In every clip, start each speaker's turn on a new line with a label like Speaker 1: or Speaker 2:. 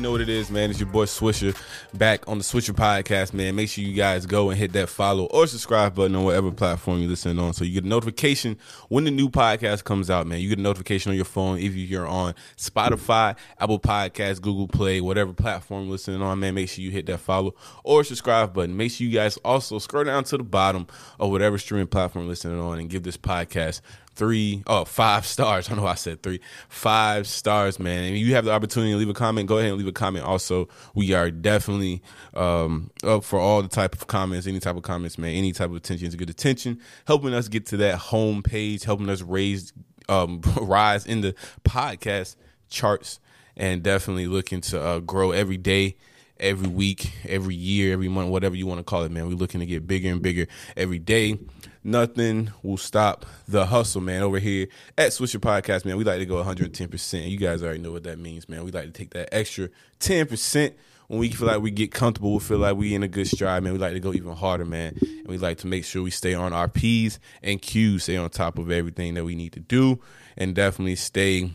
Speaker 1: already know what it is, man. It's your boy Swisher back on the Swisher podcast, man. Make sure you guys go and hit that follow or subscribe button on whatever platform you listen on so you get a notification when the new podcast comes out, man. You get a notification on your phone if you're on Spotify, Apple Podcasts, Google Play, whatever platform you're listening on, man. Make sure you hit that follow or subscribe button. Make sure you guys also scroll down to the bottom of whatever streaming platform you're listening on and give this podcast three oh five stars. I know I said three. Five stars, man. If you have the opportunity to leave a comment, go ahead and leave a comment. Also, we are definitely um up for all the type of comments, any type of comments, man. Any type of attention is good attention. Helping us get to that home page, helping us raise um rise in the podcast charts and definitely looking to uh, grow every day every week, every year, every month, whatever you want to call it, man. We're looking to get bigger and bigger every day. Nothing will stop the hustle, man. Over here at Swisher Podcast, man, we like to go 110%. You guys already know what that means, man. We like to take that extra 10% when we feel like we get comfortable, we feel like we in a good stride, man. We like to go even harder, man. And we like to make sure we stay on our P's and Q's, stay on top of everything that we need to do, and definitely stay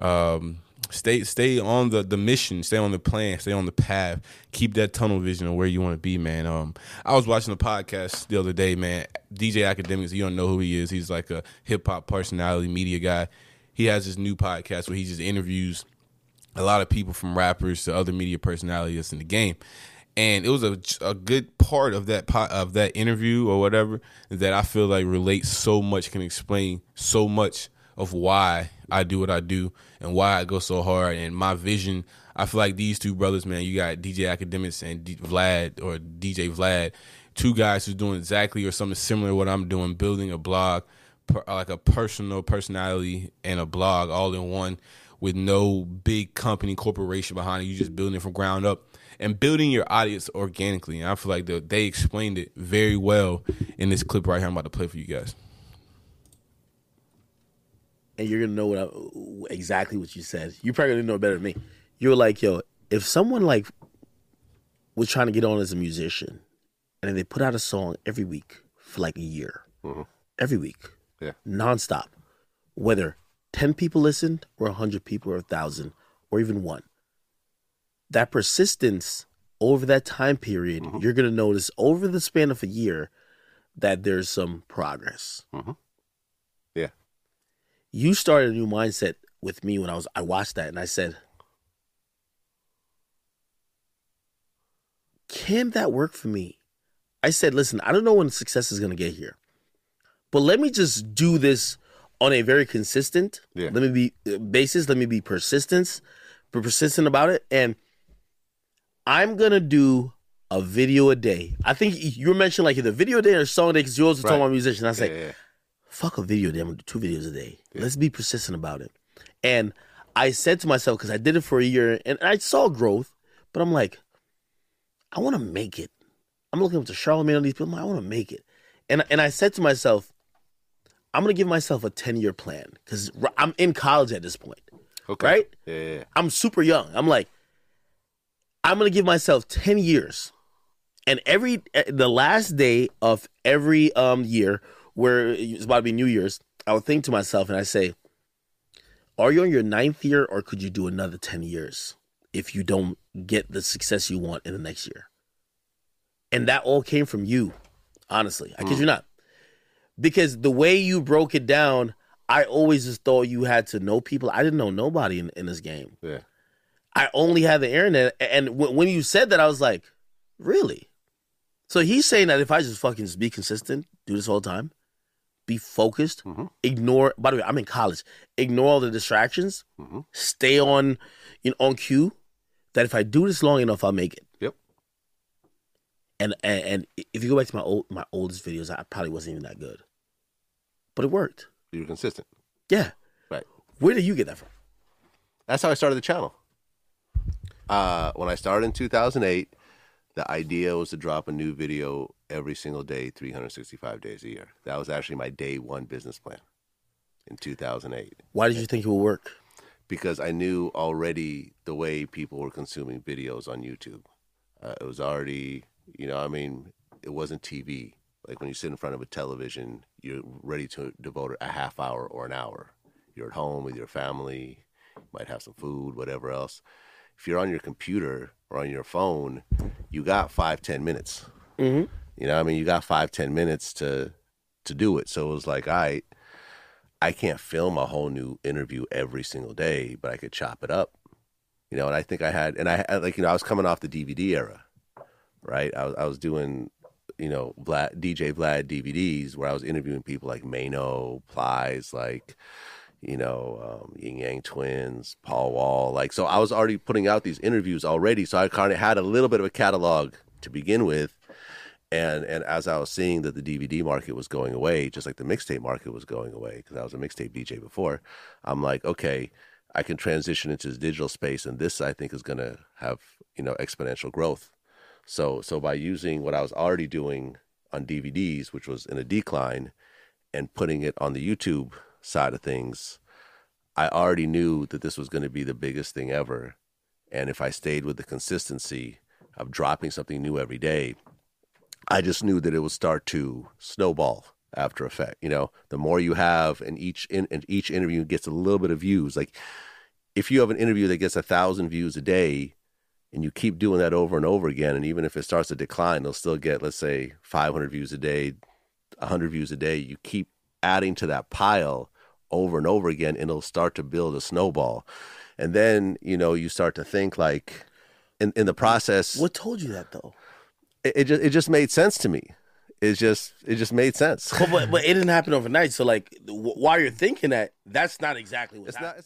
Speaker 1: um stay stay on the the mission stay on the plan stay on the path. Keep that tunnel vision of where you want to be man. Um i was watching a podcast the other day man. Dj Akademiks you don't know who he is. He's like a hip-hop personality media guy. He has this new podcast where he just interviews a lot of people from rappers to other media personalities in the game. And it was a, a good part of that pot of that interview or whatever that I feel like relates so much can explain so much of why I do what I do and why I go so hard and my vision. I feel like these two brothers, man, you got DJ Akademiks and D- Vlad or DJ Vlad, two guys who's doing exactly or something similar to what I'm doing, building a blog, per, like a personal personality and a blog all in one with no big company corporation behind it. You just building it from ground up and building your audience organically. And I feel like the, they explained it very well in this clip right here I'm about to play for you guys.
Speaker 2: And you're gonna know what I, exactly what you said. You probably gonna know better than me. You were like, yo, if someone like was trying to get on as a musician, and then they put out a song every week for like a year, mm-hmm. every week,
Speaker 3: Yeah.
Speaker 2: nonstop, whether ten people listened or hundred people or a thousand or even one, that persistence over that time period, mm-hmm. you're gonna notice over the span of a year that there's some progress
Speaker 3: Yeah.
Speaker 2: You started a new mindset with me when I was I watched that and I said, Can that work for me? I said, listen, I don't know when success is gonna get here. But let me just do this on a very consistent
Speaker 3: Yeah.
Speaker 2: let me be uh, basis, let me be persistence, persistent about it. And I'm gonna do a video a day. I think you mentioned like the video a day or song a day because you also
Speaker 3: Right.
Speaker 2: talking about musician. I was like,
Speaker 3: yeah, yeah.
Speaker 2: Fuck a video day. I'm gonna do two videos a day. Let's be persistent about it. And I said to myself, because I did it for a year and I saw growth, but I'm like, I want to make it. I'm looking up to Charlemagne and these people. Like, I want to make it. And and I said to myself, I'm gonna give myself a 10 year plan because I'm in college at this point.
Speaker 3: Okay.
Speaker 2: Right?
Speaker 3: Yeah, yeah, yeah.
Speaker 2: I'm super young. I'm like, I'm gonna give myself 10 years. And every eh, the last day of every um year where it's about to be New Year's, I would think to myself and I say, Are you on your ninth year or could you do another 10 years if you don't get the success you want in the next year? And that all came from you, honestly. I kid hmm. you not. Because the way you broke it down, I always just thought you had to know people. I didn't know nobody in, in this game.
Speaker 3: Yeah.
Speaker 2: I only had the internet. And w- when you said that, I was like, really? So he's saying that if I just fucking just be consistent, do this all the time, be focused, ignore. By the way, I'm in college. Ignore all the distractions. Stay on, you know, on cue. That if I do this long enough, I'll make it.
Speaker 3: Yep.
Speaker 2: And and, and if you go back to my old my oldest videos, I probably wasn't even that good. but it worked.
Speaker 4: You were consistent.
Speaker 2: Yeah.
Speaker 4: Right.
Speaker 2: Where did you get that from?
Speaker 4: That's how I started the channel. Uh, when I started in 2008, the idea was to drop a new video every single day, 365 days a year. That was actually my day one business plan in 2008
Speaker 2: Why did you think it would work?
Speaker 4: because I knew already the way people were consuming videos on YouTube. Uh, it was already, you know, I mean, it wasn't TV. Like when you sit in front of a television, you're ready to devote a half hour or an hour. You're at home with your family, you might have some food, whatever else. If you're on your computer or on your phone, you got five, ten minutes.
Speaker 2: Mm-hmm.
Speaker 4: You know, I mean, you got five, ten minutes to to do it. So it was like, all right, I can't film a whole new interview every single day, but I could chop it up. You know, and I think I had, and I had, like, you know, I was coming off the DVD era, right? I was, I was doing, you know, Vlad, DJ Vlad DVDs where I was interviewing people like Mano, Plies, like, you know, um, Ying Yang Twins, Paul Wall. Like, so I was already putting out these interviews already. So I kind of had a little bit of a catalog to begin with. And and as I was seeing that the DVD market was going away, just like the mixtape market was going away, because I was a mixtape DJ before, I'm like, okay, I can transition into the digital space, and this I think is going to have you know exponential growth. So so by using what I was already doing on DVDs, which was in a decline, and putting it on the YouTube side of things, I already knew that this was going to be the biggest thing ever. And if I stayed with the consistency of dropping something new every day, I just knew that it would start to snowball after effect. You know, the more you have, and each in, and each interview gets a little bit of views. Like if you have an interview that gets a thousand views a day, and you keep doing that over and over again, and even if it starts to decline, they'll still get, let's say, 500 views a day, 100 views a day. You keep adding to that pile over and over again, and it'll start to build a snowball. And then you know you start to think like, in in the process,
Speaker 2: What told you that though?
Speaker 4: it, it just it just made sense to me. It just it just made sense.
Speaker 2: But, but but it didn't happen overnight. So like, w- while you're thinking that, that's not exactly what
Speaker 4: It's
Speaker 2: happened.
Speaker 4: not.